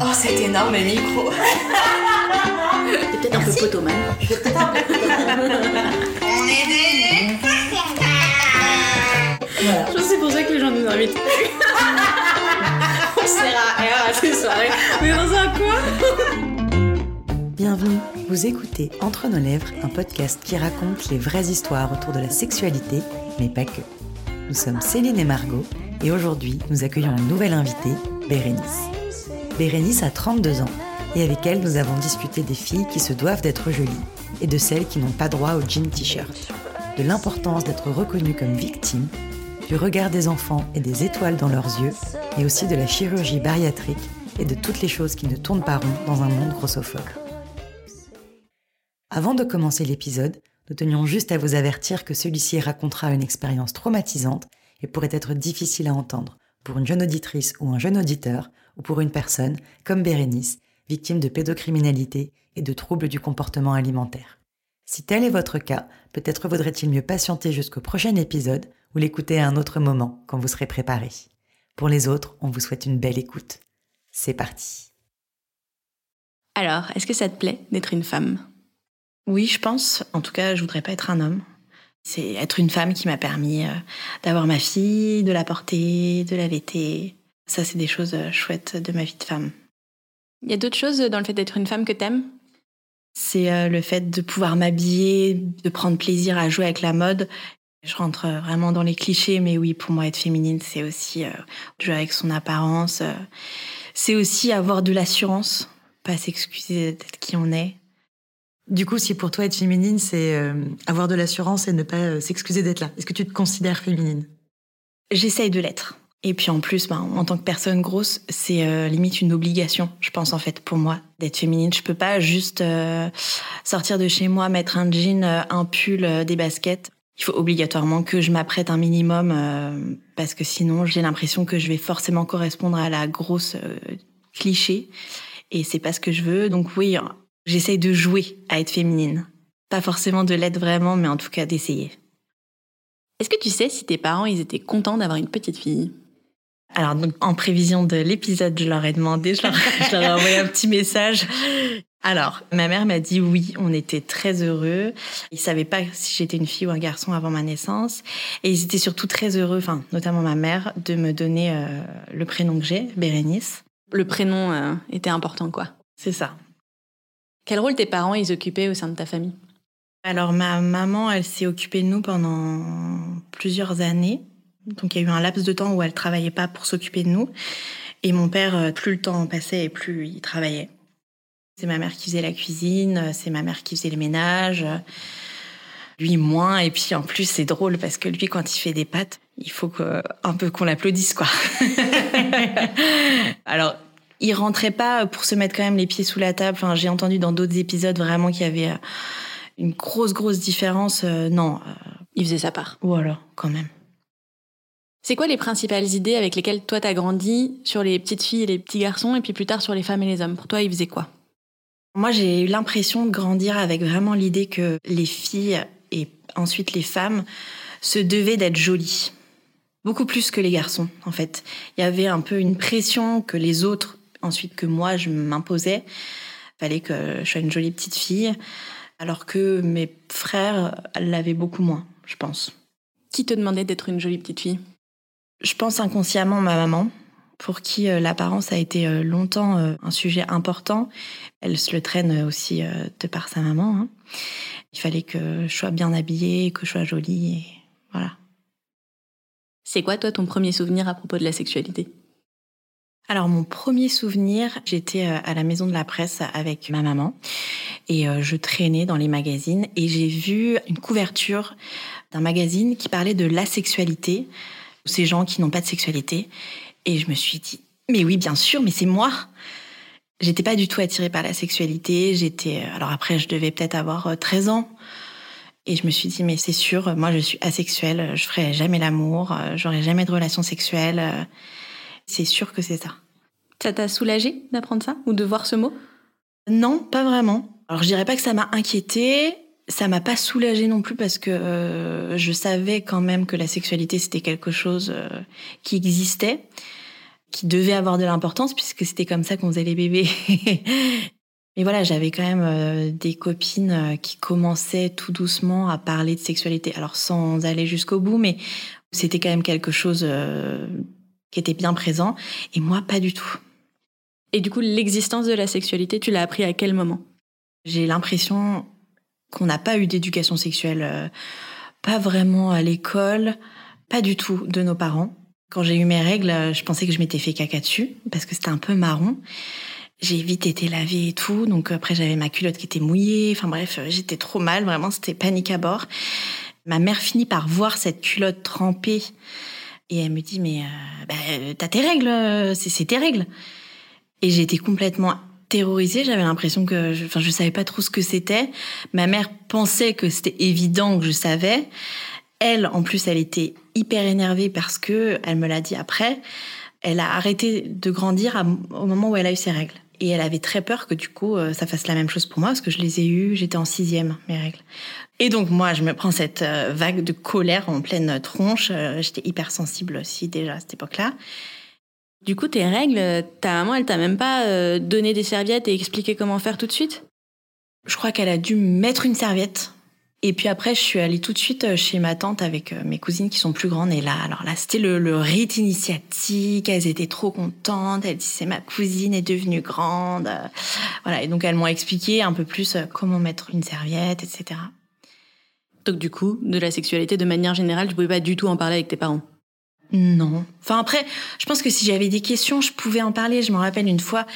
Oh, cet énorme micro. T'es peut-être un peu potomane. Je vais peut-être un peu On est des... Voilà. Je pense que c'est pour ça que les gens nous invitent. On sert à rien à ces soirées. Mais dans un quoi Bienvenue, vous écoutez Entre nos lèvres, un podcast qui raconte les vraies histoires autour de la sexualité, mais pas que. Nous sommes Céline et Margot, et aujourd'hui nous accueillons une nouvelle invitée, Bérénice. Bérénice a 32 ans, et avec elle nous avons discuté des filles qui se doivent d'être jolies, et de celles qui n'ont pas droit au jean t-shirt, de l'importance d'être reconnues comme victimes, du regard des enfants et des étoiles dans leurs yeux, mais aussi de la chirurgie bariatrique et de toutes les choses qui ne tournent pas rond dans un monde grossophobe. Avant de commencer l'épisode, nous tenions juste à vous avertir que celui-ci racontera une expérience traumatisante et pourrait être difficile à entendre pour une jeune auditrice ou un jeune auditeur, ou pour une personne, comme Bérénice, victime de pédocriminalité et de troubles du comportement alimentaire. Si tel est votre cas, peut-être vaudrait-il mieux patienter jusqu'au prochain épisode ou l'écouter à un autre moment quand vous serez préparé. Pour les autres, on vous souhaite une belle écoute. C'est parti. Alors, est-ce que ça te plaît d'être une femme? Oui, je pense. En tout cas, je voudrais pas être un homme. C'est être une femme qui m'a permis euh, d'avoir ma fille, de la porter, de l'allaiter. Ça, c'est des choses euh, chouettes de ma vie de femme. Il y a d'autres choses dans le fait d'être une femme que t'aimes? C'est euh, le fait de pouvoir m'habiller, de prendre plaisir à jouer avec la mode. Je rentre vraiment dans les clichés, mais oui, pour moi, être féminine, c'est aussi jouer avec son apparence. C'est aussi avoir de l'assurance, pas s'excuser d'être qui on est. Du coup, si pour toi être féminine, c'est euh, avoir de l'assurance et ne pas euh, s'excuser d'être là, est-ce que tu te considères féminine? J'essaye de l'être. Et puis en plus, ben, en tant que personne grosse, c'est euh, limite une obligation, je pense en fait, pour moi, d'être féminine. Je peux pas juste sortir de chez moi, mettre un jean, un pull, des baskets. Il faut obligatoirement que je m'apprête un minimum, parce que sinon, j'ai l'impression que je vais forcément correspondre à la grosse cliché. Et c'est pas ce que je veux. Donc oui, J'essaye de jouer à être féminine. Pas forcément de l'être vraiment, mais en tout cas d'essayer. Est-ce que tu sais si tes parents ils étaient contents d'avoir une petite fille? Alors donc en prévision de l'épisode, je leur ai demandé, je leur, ai envoyé un petit message. Alors, ma mère m'a dit oui, on était très heureux. Ils savaient pas si j'étais une fille ou un garçon avant ma naissance, et ils étaient surtout très heureux, enfin notamment ma mère, de me donner euh, le prénom que j'ai, Bérénice. Le prénom euh, était important, quoi. C'est ça. Quel rôle tes parents ils occupaient au sein de ta famille? Alors ma maman, elle s'est occupée de nous pendant plusieurs années. Donc il y a eu un laps de temps où elle travaillait pas pour s'occuper de nous. Et mon père, euh, plus le temps passait et plus il travaillait. C'est ma mère qui faisait la cuisine, c'est ma mère qui faisait les ménages. Lui moins. Et puis en plus c'est drôle parce que lui quand il fait des pâtes, il faut que, un peu qu'on l'applaudisse quoi. Alors il rentrait pas pour se mettre quand même les pieds sous la table. Enfin, j'ai entendu dans d'autres épisodes vraiment qu'il y avait euh, une grosse, grosse différence. Euh, non. Euh, il faisait sa part. Voilà, quand même. C'est quoi les principales idées avec lesquelles toi t'as grandi sur les petites filles et les petits garçons et puis plus tard sur les femmes et les hommes? Pour toi, il faisait quoi? Moi, j'ai eu l'impression de grandir avec vraiment l'idée que les filles et ensuite les femmes se devaient d'être jolies. Beaucoup plus que les garçons, en fait. Il y avait un peu une pression que les autres ensuite que moi je m'imposais. Fallait que je sois une jolie petite fille, alors que mes frères l'avaient beaucoup moins, je pense. Qui te demandait d'être une jolie petite fille? Je pense inconsciemment ma maman, pour qui euh, l'apparence a été euh, longtemps euh, un sujet important. Elle se le traîne aussi de par sa maman. Hein. Il fallait que je sois bien habillée, que je sois jolie, et voilà. C'est quoi toi ton premier souvenir à propos de la sexualité? Alors mon premier souvenir, j'étais à la maison de la presse avec ma maman et je traînais dans les magazines et j'ai vu une couverture d'un magazine qui parlait de l'asexualité, ces gens qui n'ont pas de sexualité et je me suis dit mais oui bien sûr mais c'est moi. J'étais pas du tout attirée par la sexualité, j'étais euh, alors après je devais peut-être avoir 13 ans. Et je me suis dit, mais c'est sûr, moi je suis asexuelle, je ferai jamais l'amour, j'aurai jamais de relations sexuelles. C'est sûr que c'est ça. Ça t'a soulagé d'apprendre ça ou de voir ce mot? Non, pas vraiment. Alors je dirais pas que ça m'a inquiété, ça m'a pas soulagé non plus parce que euh, je savais quand même que la sexualité c'était quelque chose euh, qui existait, qui devait avoir de l'importance puisque c'était comme ça qu'on faisait les bébés. Mais voilà, j'avais quand même euh, des copines qui commençaient tout doucement à parler de sexualité. Alors sans aller jusqu'au bout, mais c'était quand même quelque chose qui était bien présent. Et moi, pas du tout. Et du coup, l'existence de la sexualité, tu l'as appris à quel moment? J'ai l'impression qu'on n'a pas eu d'éducation sexuelle, pas vraiment à l'école, pas du tout de nos parents. Quand j'ai eu mes règles, je pensais que je m'étais fait caca dessus parce que c'était un peu marron. J'ai vite été lavée et tout, donc après j'avais ma culotte qui était mouillée. Enfin bref, j'étais trop mal, vraiment, c'était panique à bord. Ma mère finit par voir cette culotte trempée et elle me dit mais euh, bah, t'as tes règles, c'est tes règles. Et j'étais complètement terrorisée. J'avais l'impression que, je, enfin, je savais pas trop ce que c'était. Ma mère pensait que c'était évident que je savais. Elle, en plus, elle était hyper énervée parce que, elle me l'a dit après, elle a arrêté de grandir au moment où elle a eu ses règles. Et elle avait très peur que du coup, euh, ça fasse la même chose pour moi, parce que je les ai eues, j'étais en sixième, mes règles. Et donc moi, je me prends cette euh, vague de colère en pleine tronche. Euh, j'étais hyper sensible aussi déjà à cette époque-là. Du coup, tes règles, ta maman, elle t'a même pas donné des serviettes et expliqué comment faire tout de suite? Je crois qu'elle a dû mettre une serviette et puis après, je suis allée tout de suite euh, chez ma tante avec euh, mes cousines qui sont plus grandes. Et là, alors là, c'était le, rite initiatique. Elles étaient trop contentes. Elles disaient, ma cousine est devenue grande. Voilà. Et donc, elles m'ont expliqué un peu plus euh, comment mettre une serviette, etc. Donc, du coup, de la sexualité de manière générale, tu pouvais pas du tout en parler avec tes parents? Non. Enfin, après, je pense que si j'avais des questions, je pouvais en parler. Je me rappelle une fois,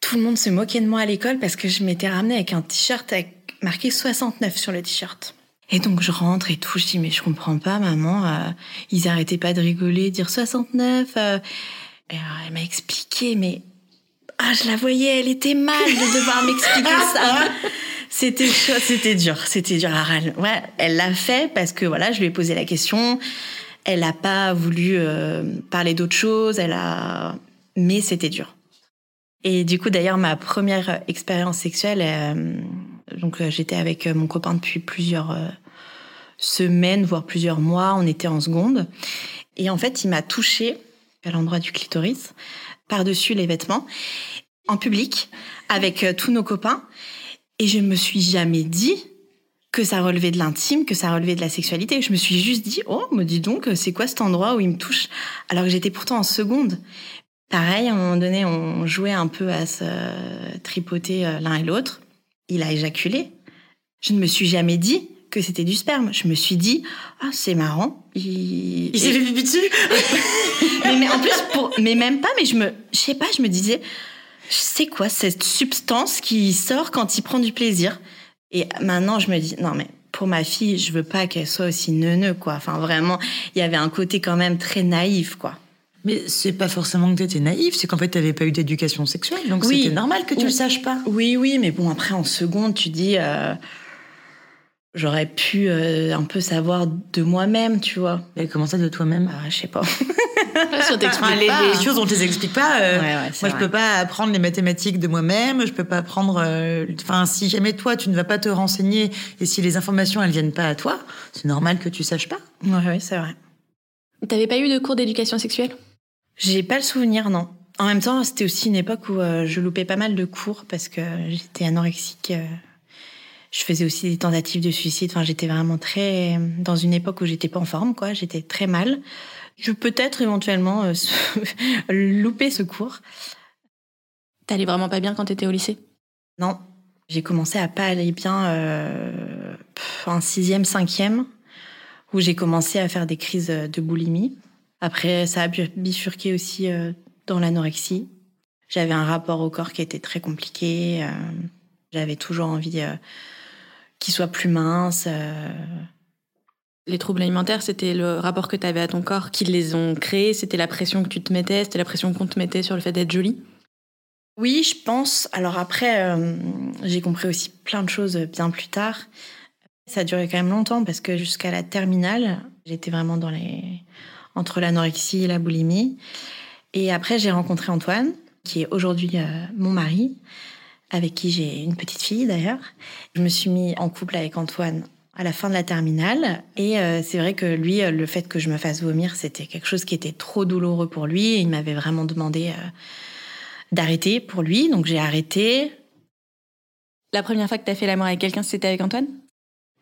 tout le monde se moquait de moi à l'école parce que je m'étais ramenée avec un t-shirt avec marqué 69 sur le t-shirt. Et donc je rentre et tout, je dis mais je comprends pas maman, euh, ils arrêtaient pas de rigoler, dire 69. Euh. Et alors elle m'a expliqué mais ah je la voyais, elle était mal de devoir m'expliquer ça. C'était c'était dur, c'était dur à Ouais, elle l'a fait parce que voilà, je lui ai posé la question. Elle a pas voulu euh, parler d'autre chose, elle a mais c'était dur. Et du coup d'ailleurs ma première expérience sexuelle donc euh, j'étais avec euh, mon copain depuis plusieurs euh, semaines, voire plusieurs mois. On était en seconde. Et en fait, il m'a touché à l'endroit du clitoris, par-dessus les vêtements, en public, avec tous nos copains. Et je me suis jamais dit que ça relevait de l'intime, que ça relevait de la sexualité. Je me suis juste dit, oh, me dis donc, c'est quoi cet endroit où il me touche? Alors que j'étais pourtant en seconde. Pareil, à un moment donné, on jouait un peu à se tripoter l'un et l'autre il a éjaculé. Je ne me suis jamais dit que c'était du sperme. Je me suis dit, ah, c'est marrant. Il, il s'est fait pipi dessus? mais, en plus, pour... mais même pas, mais je me, je sais pas, je me disais, c'est quoi cette substance qui sort quand il prend du plaisir? Et maintenant, je me dis, non, mais pour ma fille, je veux pas qu'elle soit aussi neuneu, quoi. Enfin, vraiment, il y avait un côté quand même très naïf, quoi. Mais c'est pas forcément que tu étais naïf, c'est qu'en fait tu n'avais pas eu d'éducation sexuelle, donc c'était normal que tu le saches pas. Oui, oui, mais bon, après en seconde, tu dis, euh, j'aurais pu euh, un peu savoir de moi-même, tu vois. Et comment ça de toi-même? Ah, Je sais pas. si on t'explique les, les, choses, on te les explique pas. Euh, moi, je peux pas apprendre les mathématiques de moi-même, je peux pas apprendre. Enfin, si jamais toi, tu ne vas pas te renseigner et si les informations elles viennent pas à toi, c'est normal que tu saches pas. Oui, ouais, c'est vrai. T'avais pas eu de cours d'éducation sexuelle? J'ai pas le souvenir, non. En même temps, c'était aussi une époque où euh, je loupais pas mal de cours parce que j'étais anorexique. Euh, je faisais aussi des tentatives de suicide. Enfin, j'étais vraiment très dans une époque où j'étais pas en forme, quoi. J'étais très mal. Je peux peut-être éventuellement euh, louper ce cours. T'allais vraiment pas bien quand t'étais au lycée? Non, j'ai commencé à pas aller bien en sixième, cinquième, où j'ai commencé à faire des crises de boulimie. Après, ça a bifurqué aussi euh, dans l'anorexie. J'avais un rapport au corps qui était très compliqué. Euh, j'avais toujours envie euh, qu'il soit plus mince. Les troubles alimentaires, c'était le rapport que tu avais à ton corps qui les ont créés C'était la pression que tu te mettais C'était la pression qu'on te mettait sur le fait d'être jolie? Oui, je pense. Alors après, j'ai compris aussi plein de choses bien plus tard. Ça a duré quand même longtemps parce que jusqu'à la terminale, j'étais vraiment dans les entre l'anorexie et la boulimie. Et après, j'ai rencontré Antoine, qui est aujourd'hui euh, mon mari, avec qui j'ai une petite fille d'ailleurs. Je me suis mis en couple avec Antoine à la fin de la terminale. Et euh, c'est vrai que lui, euh, le fait que je me fasse vomir, c'était quelque chose qui était trop douloureux pour lui. il m'avait vraiment demandé euh, d'arrêter pour lui. Donc j'ai arrêté. La première fois que tu as fait l'amour avec quelqu'un, c'était avec Antoine?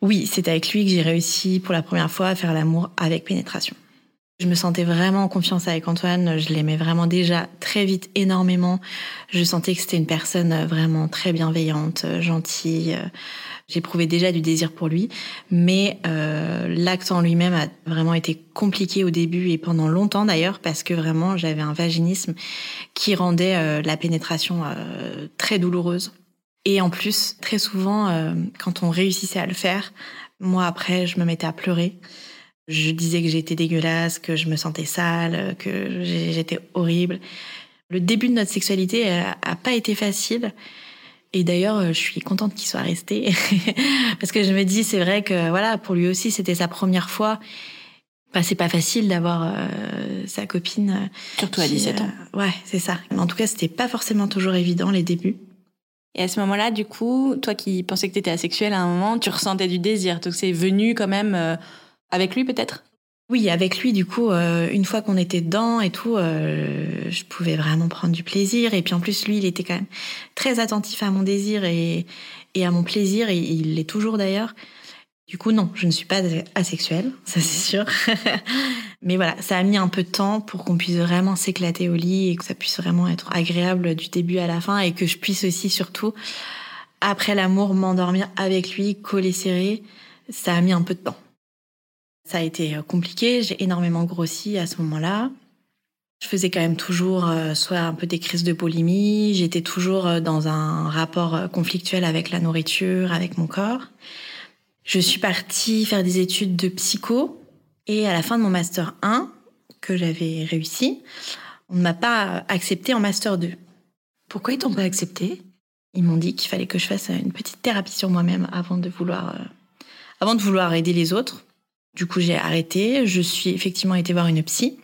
Oui, c'est avec lui que j'ai réussi pour la première fois à faire l'amour avec pénétration. Je me sentais vraiment en confiance avec Antoine. Je l'aimais vraiment déjà très vite, énormément. Je sentais que c'était une personne vraiment très bienveillante, gentille. J'éprouvais déjà du désir pour lui, mais euh, l'acte en lui-même a vraiment été compliqué au début et pendant longtemps d'ailleurs parce que vraiment j'avais un vaginisme qui rendait euh, la pénétration euh, très douloureuse. Et en plus, très souvent, euh, quand on réussissait à le faire, moi après, je me mettais à pleurer. Je disais que j'étais dégueulasse, que je me sentais sale, que j'étais horrible. Le début de notre sexualité a, a pas été facile. Et d'ailleurs, je suis contente qu'il soit resté parce que je me dis, c'est vrai que voilà, pour lui aussi, c'était sa première fois. Bah, c'est pas facile d'avoir euh, sa copine. Euh, Surtout à 17 ans. Euh, ouais, c'est ça. Mais en tout cas, c'était pas forcément toujours évident les débuts. Et à ce moment-là, du coup, toi qui pensais que tu étais asexuelle à un moment, tu ressentais du désir. Donc c'est venu quand même euh, avec lui peut-être? Oui, avec lui, du coup, euh, une fois qu'on était dedans et tout, euh, je pouvais vraiment prendre du plaisir. Et puis en plus, lui, il était quand même très attentif à mon désir et, à mon plaisir, et il l'est toujours d'ailleurs. Du coup, non, je ne suis pas asexuelle, ça c'est sûr. Mais voilà, ça a mis un peu de temps pour qu'on puisse vraiment s'éclater au lit et que ça puisse vraiment être agréable du début à la fin et que je puisse aussi surtout, après l'amour, m'endormir avec lui, collé serré. Ça a mis un peu de temps. Ça a été compliqué, j'ai énormément grossi à ce moment-là. Je faisais quand même toujours euh, soit un peu des crises de boulimie, j'étais toujours euh, dans un rapport euh, conflictuel avec la nourriture, avec mon corps. Je suis partie faire des études de psycho et à la fin de mon master 1, que j'avais réussi, on ne m'a pas accepté en master 2. Pourquoi ils t'ont pas accepté? Ils m'ont dit qu'il fallait que je fasse une petite thérapie sur moi-même avant de vouloir euh, avant de vouloir aider les autres. Du coup, j'ai arrêté, je suis effectivement été voir une psy.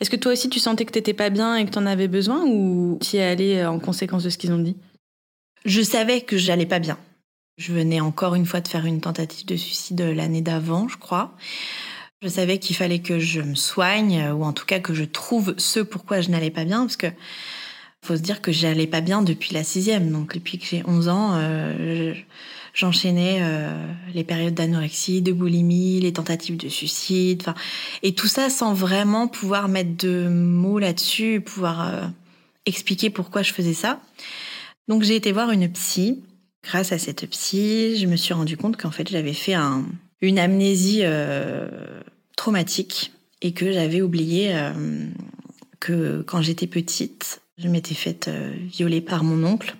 Est-ce que toi aussi tu sentais que t'étais pas bien et que t'en avais besoin ou t'y es allé en conséquence de ce qu'ils ont dit? Je savais que j'allais pas bien. Je venais encore une fois de faire une tentative de suicide l'année d'avant, je crois. Je savais qu'il fallait que je me soigne, ou en tout cas que je trouve ce pourquoi je n'allais pas bien, parce que faut se dire que j'allais pas bien depuis la sixième. Donc depuis que j'ai 11 ans, euh, j'enchaînais euh, les périodes d'anorexie, de boulimie, les tentatives de suicide, enfin, et tout ça sans vraiment pouvoir mettre de mots là-dessus, pouvoir euh, expliquer pourquoi je faisais ça. Donc j'ai été voir une psy Grâce à cette psy, je me suis rendu compte qu'en fait, j'avais fait un, une amnésie euh, traumatique et que j'avais oublié que quand j'étais petite, je m'étais faite violer par mon oncle,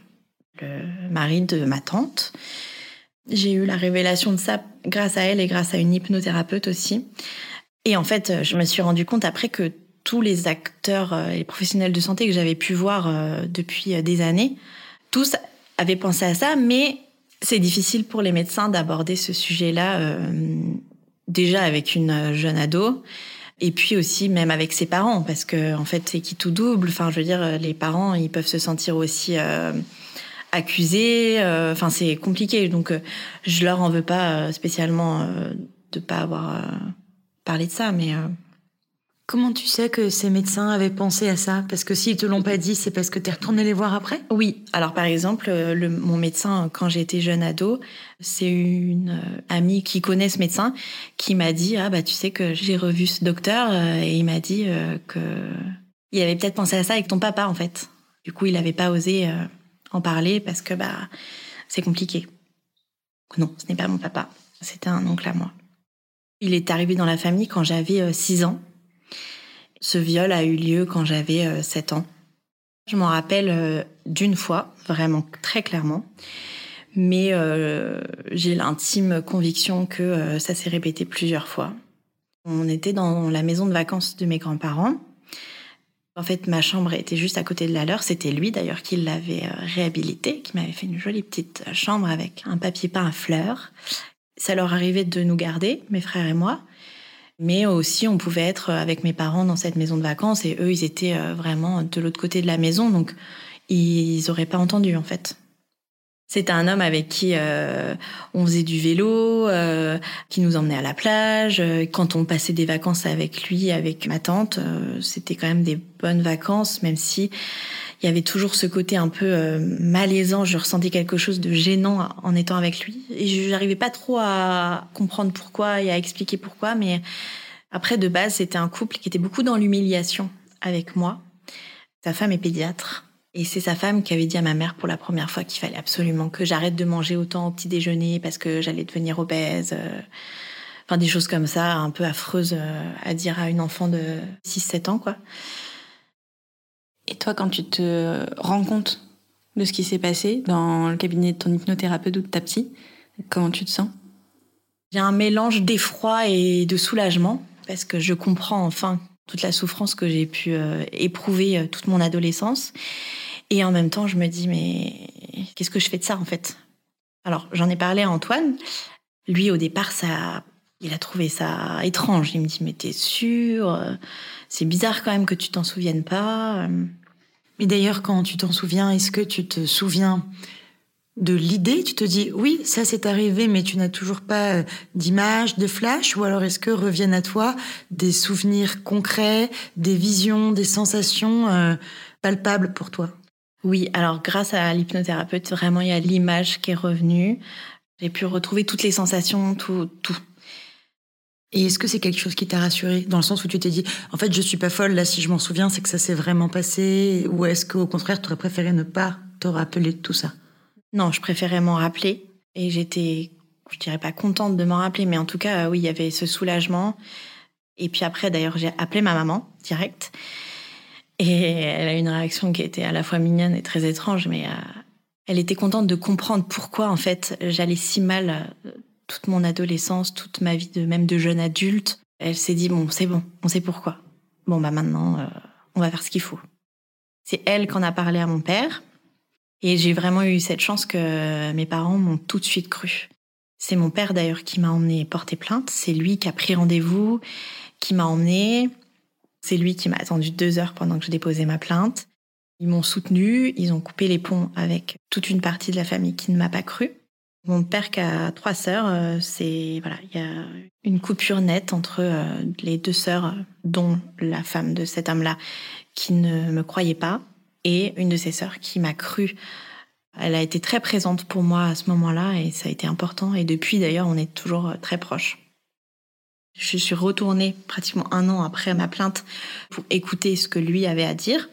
le mari de ma tante. J'ai eu la révélation de ça grâce à elle et grâce à une hypnothérapeute aussi. Et en fait, je me suis rendu compte après que tous les acteurs et les professionnels de santé que j'avais pu voir depuis des années, tous avait pensé à ça, mais c'est difficile pour les médecins d'aborder ce sujet-là euh, déjà avec une jeune ado et puis aussi même avec ses parents parce que en fait c'est qui tout double. Enfin, je veux dire, les parents ils peuvent se sentir aussi euh, accusés. euh, Enfin, c'est compliqué. Donc, euh, je leur en veux pas euh, spécialement de pas avoir parlé de ça, mais Comment tu sais que ces médecins avaient pensé à ça? Parce que s'ils te l'ont pas dit, c'est parce que t'es retourné les voir après? Oui, alors par exemple, le, mon médecin, quand j'étais jeune ado, c'est une euh, amie qui connaît ce médecin qui m'a dit Ah, bah tu sais que j'ai revu ce docteur euh, et il m'a dit euh, que il avait peut-être pensé à ça avec ton papa en fait. Du coup, il n'avait pas osé parler parce que bah c'est compliqué. Non, ce n'est pas mon papa, c'était un oncle à moi. Il est arrivé dans la famille quand j'avais 6 ans. Ce viol a eu lieu quand j'avais 7 ans. Je m'en rappelle euh, d'une fois, vraiment très clairement. Mais euh, j'ai l'intime conviction que euh, ça s'est répété plusieurs fois. On était dans la maison de vacances de mes grands-parents. En fait, ma chambre était juste à côté de la leur. C'était lui d'ailleurs qui l'avait euh, réhabilité, qui m'avait fait une jolie petite chambre avec un papier peint à fleurs. Ça leur arrivait de nous garder, mes frères et moi. Mais aussi, on pouvait être avec mes parents dans cette maison de vacances et eux, ils étaient euh, vraiment de l'autre côté de la maison, donc ils auraient pas entendu en fait. C'était un homme avec qui euh, on faisait du vélo, euh, qui nous emmenait à la plage. Quand on passait des vacances avec lui, avec ma tante, euh, c'était quand même des bonnes vacances, même si il y avait toujours ce côté un peu euh, malaisant. Je ressentais quelque chose de gênant en étant avec lui, et je n'arrivais pas trop à comprendre pourquoi et à expliquer pourquoi. Mais après, de base, c'était un couple qui était beaucoup dans l'humiliation avec moi. Sa femme est pédiatre. Et c'est sa femme qui avait dit à ma mère pour la première fois qu'il fallait absolument que j'arrête de manger autant au petit déjeuner parce que j'allais devenir obèse. euh. Enfin, des choses comme ça, un peu affreuses euh, à dire à une enfant de 6-7 ans, quoi. Et toi, quand tu te rends compte de ce qui s'est passé dans le cabinet de ton hypnothérapeute ou de ta psy, comment tu te sens? J'ai un mélange d'effroi et de soulagement parce que je comprends enfin toute la souffrance que j'ai pu euh, éprouver toute mon adolescence. Et en même temps, je me dis, mais qu'est-ce que je fais de ça en fait? Alors, j'en ai parlé à Antoine. Lui, au départ, ça, il a trouvé ça étrange. Il me dit, mais t'es sûr? C'est bizarre quand même que tu t'en souviennes pas. Mais d'ailleurs, quand tu t'en souviens, est-ce que tu te souviens de l'idée? Tu te dis, oui, ça c'est arrivé, mais tu n'as toujours pas d'image, de flash? Ou alors est-ce que reviennent à toi des souvenirs concrets, des visions, des sensations euh, palpables pour toi? Oui, alors grâce à l'hypnothérapeute, vraiment, il y a l'image qui est revenue. J'ai pu retrouver toutes les sensations, tout, tout. Et est-ce que c'est quelque chose qui t'a rassuré Dans le sens où tu t'es dit, en fait, je suis pas folle, là, si je m'en souviens, c'est que ça s'est vraiment passé Ou est-ce qu'au contraire, tu aurais préféré ne pas te rappeler de tout ça? Non, je préférais m'en rappeler. Et j'étais, je dirais pas contente de m'en rappeler, mais en tout cas, oui, il y avait ce soulagement. Et puis après, d'ailleurs, j'ai appelé ma maman direct. Et elle a une réaction qui était à la fois mignonne et très étrange, mais euh, elle était contente de comprendre pourquoi, en fait, j'allais si mal euh, toute mon adolescence, toute ma vie de même de jeune adulte. Elle s'est dit, bon, c'est bon, on sait pourquoi. Bon, bah maintenant, euh, on va faire ce qu'il faut. C'est elle qui en a parlé à mon père. Et j'ai vraiment eu cette chance que mes parents m'ont tout de suite cru. C'est mon père d'ailleurs qui m'a emmené porter plainte. C'est lui qui a pris rendez-vous, qui m'a emmené. C'est lui qui m'a attendu deux heures pendant que je déposais ma plainte. Ils m'ont soutenu, ils ont coupé les ponts avec toute une partie de la famille qui ne m'a pas cru. Mon père qui a trois sœurs, euh, c'est voilà, il y a une coupure nette entre euh, les deux sœurs, dont la femme de cet homme-là qui ne me croyait pas, et une de ses sœurs qui m'a cru. Elle a été très présente pour moi à ce moment-là et ça a été important. Et depuis d'ailleurs, on est toujours euh, très proches. Je suis retournée pratiquement un an après ma plainte pour écouter ce que lui avait à dire.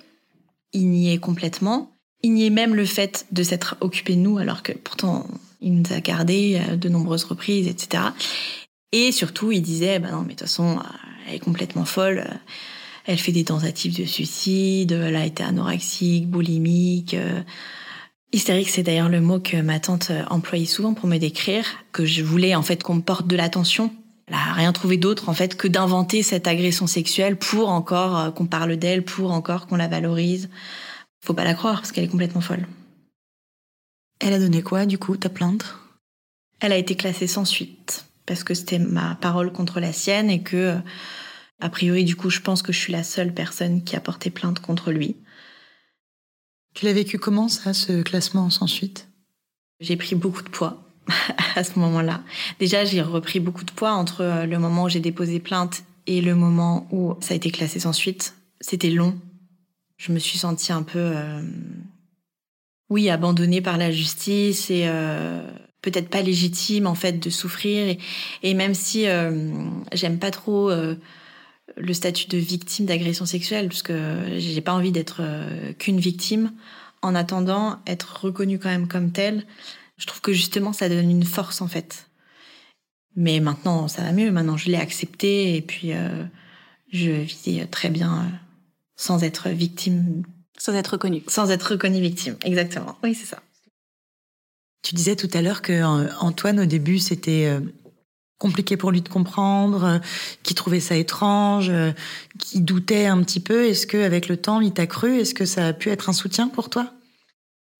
Il niait complètement. Il niait même le fait de s'être occupé de nous alors que pourtant il nous a gardés à de nombreuses reprises, etc. Et surtout, il disait, bah non, mais de toute façon, elle est complètement folle. Elle fait des tentatives de suicide, elle a été anorexique, boulimique. euh. Hystérique, c'est d'ailleurs le mot que ma tante employait souvent pour me décrire, que je voulais en fait qu'on me porte de l'attention. Elle a rien trouvé d'autre en fait que d'inventer cette agression sexuelle pour encore euh, qu'on parle d'elle, pour encore qu'on la valorise. Faut pas la croire parce qu'elle est complètement folle. Elle a donné quoi, du coup, ta plainte? Elle a été classée sans suite parce que c'était ma parole contre la sienne et que, euh, a priori, du coup, je pense que je suis la seule personne qui a porté plainte contre lui. Tu l'as vécu comment, ça, ce classement sans suite? J'ai pris beaucoup de poids à ce moment-là. Déjà, j'ai repris beaucoup de poids entre euh, le moment où j'ai déposé plainte et le moment où ça a été classé sans suite. C'était long. Je me suis sentie un peu, euh, oui, abandonnée par la justice et euh, peut-être pas légitime en fait de souffrir. Et, même si j'aime pas trop le statut de victime d'agression sexuelle, parce que j'ai pas envie d'être qu'une victime. En attendant, être reconnue quand même comme telle, je trouve que justement ça donne une force en fait. Mais maintenant ça va mieux, maintenant je l'ai accepté et puis euh, je vis très bien euh, sans être victime, Sans être reconnu. sans être reconnue victime. Exactement, oui c'est ça. Tu disais tout à l'heure que euh, Antoine, au début, c'était compliqué pour lui de comprendre, qu'il trouvait ça étrange, qu'il doutait un petit peu. Est-ce qu'avec le temps, il t'a cru? Est-ce que ça a pu être un soutien pour toi?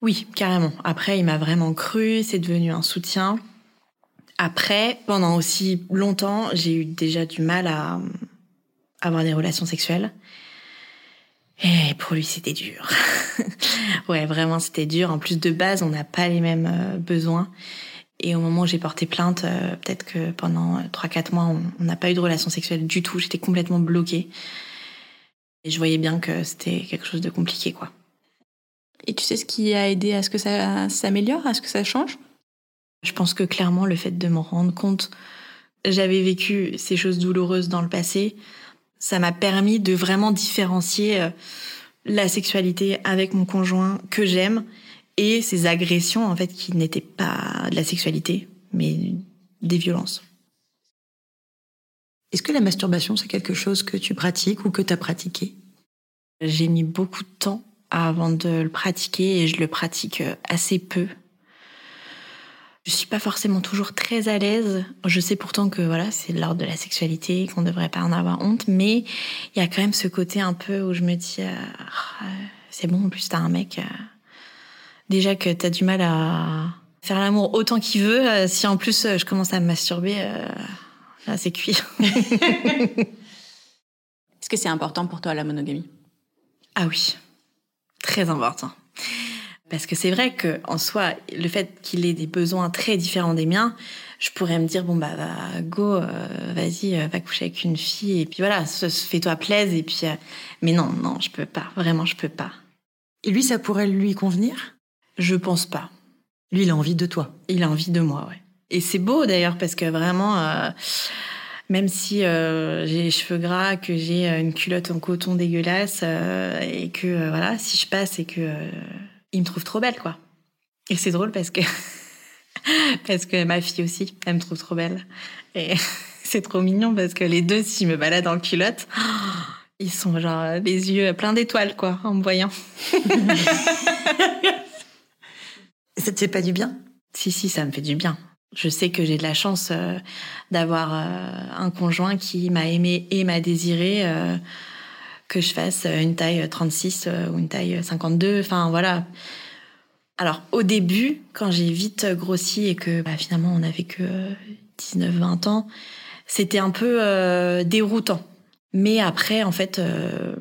Oui, carrément. Après, il m'a vraiment cru, c'est devenu un soutien. Après, pendant aussi longtemps, j'ai eu déjà du mal à euh, avoir des relations sexuelles. Et pour lui, c'était dur. Ouais, vraiment, c'était dur. En plus de base, on n'a pas les mêmes euh, besoins. Et au moment où j'ai porté plainte, euh, peut-être que pendant 3-4 mois, on n'a pas eu de relation sexuelle du tout. J'étais complètement bloquée. Et je voyais bien que c'était quelque chose de compliqué, quoi. Et tu sais ce qui a aidé à ce que ça s'améliore, à ce que ça change? Je pense que clairement, le fait de me rendre compte, j'avais vécu ces choses douloureuses dans le passé, ça m'a permis de vraiment différencier euh, la sexualité avec mon conjoint que j'aime et ces agressions en fait qui n'étaient pas de la sexualité mais des violences. Est-ce que la masturbation c'est quelque chose que tu pratiques ou que tu as pratiqué? J'ai mis beaucoup de temps avant de le pratiquer et je le pratique euh, assez peu. Je suis pas forcément toujours très à l'aise. Je sais pourtant que voilà, c'est l'ordre de la sexualité, qu'on devrait pas en avoir honte, mais il y a quand même ce côté un peu où je me dis, euh, ah, c'est bon, en plus t'as un mec, euh, déjà que t'as du mal à faire l'amour autant qu'il veut, euh, si en plus je commence à me masturber, là c'est cuit. Est-ce que c'est important pour toi la monogamie? Ah oui, très important. Parce que c'est vrai que en soi, le fait qu'il ait des besoins très différents des miens, je pourrais me dire bon bah, bah go, euh, vas-y, euh, va coucher avec une fille et puis voilà, fais-toi plaise et puis. Euh, mais non, non, je peux pas. Vraiment, je peux pas. Et lui, ça pourrait lui convenir? Je pense pas. Lui, il a envie de toi. Il a envie de moi, ouais. Et c'est beau d'ailleurs parce que vraiment même si j'ai les cheveux gras, que j'ai une culotte en coton dégueulasse et que voilà, si je passe et que il me trouve trop belle, quoi. Et c'est drôle parce que parce que ma fille aussi, elle me trouve trop belle. Et c'est trop mignon parce que les deux, si je me balade en culotte, ils sont genre les yeux pleins d'étoiles, quoi, en me voyant. ça te fait pas du bien? Si, si, ça me fait du bien. Je sais que j'ai de la chance euh, d'avoir euh, un conjoint qui m'a aimé et m'a désiré. Euh, que je fasse une taille 36 euh, ou une taille 52. Enfin, voilà. Alors, au début, quand j'ai vite grossi et que bah, finalement on n'avait que 19-20 ans, c'était un peu déroutant. Mais après, en fait, euh,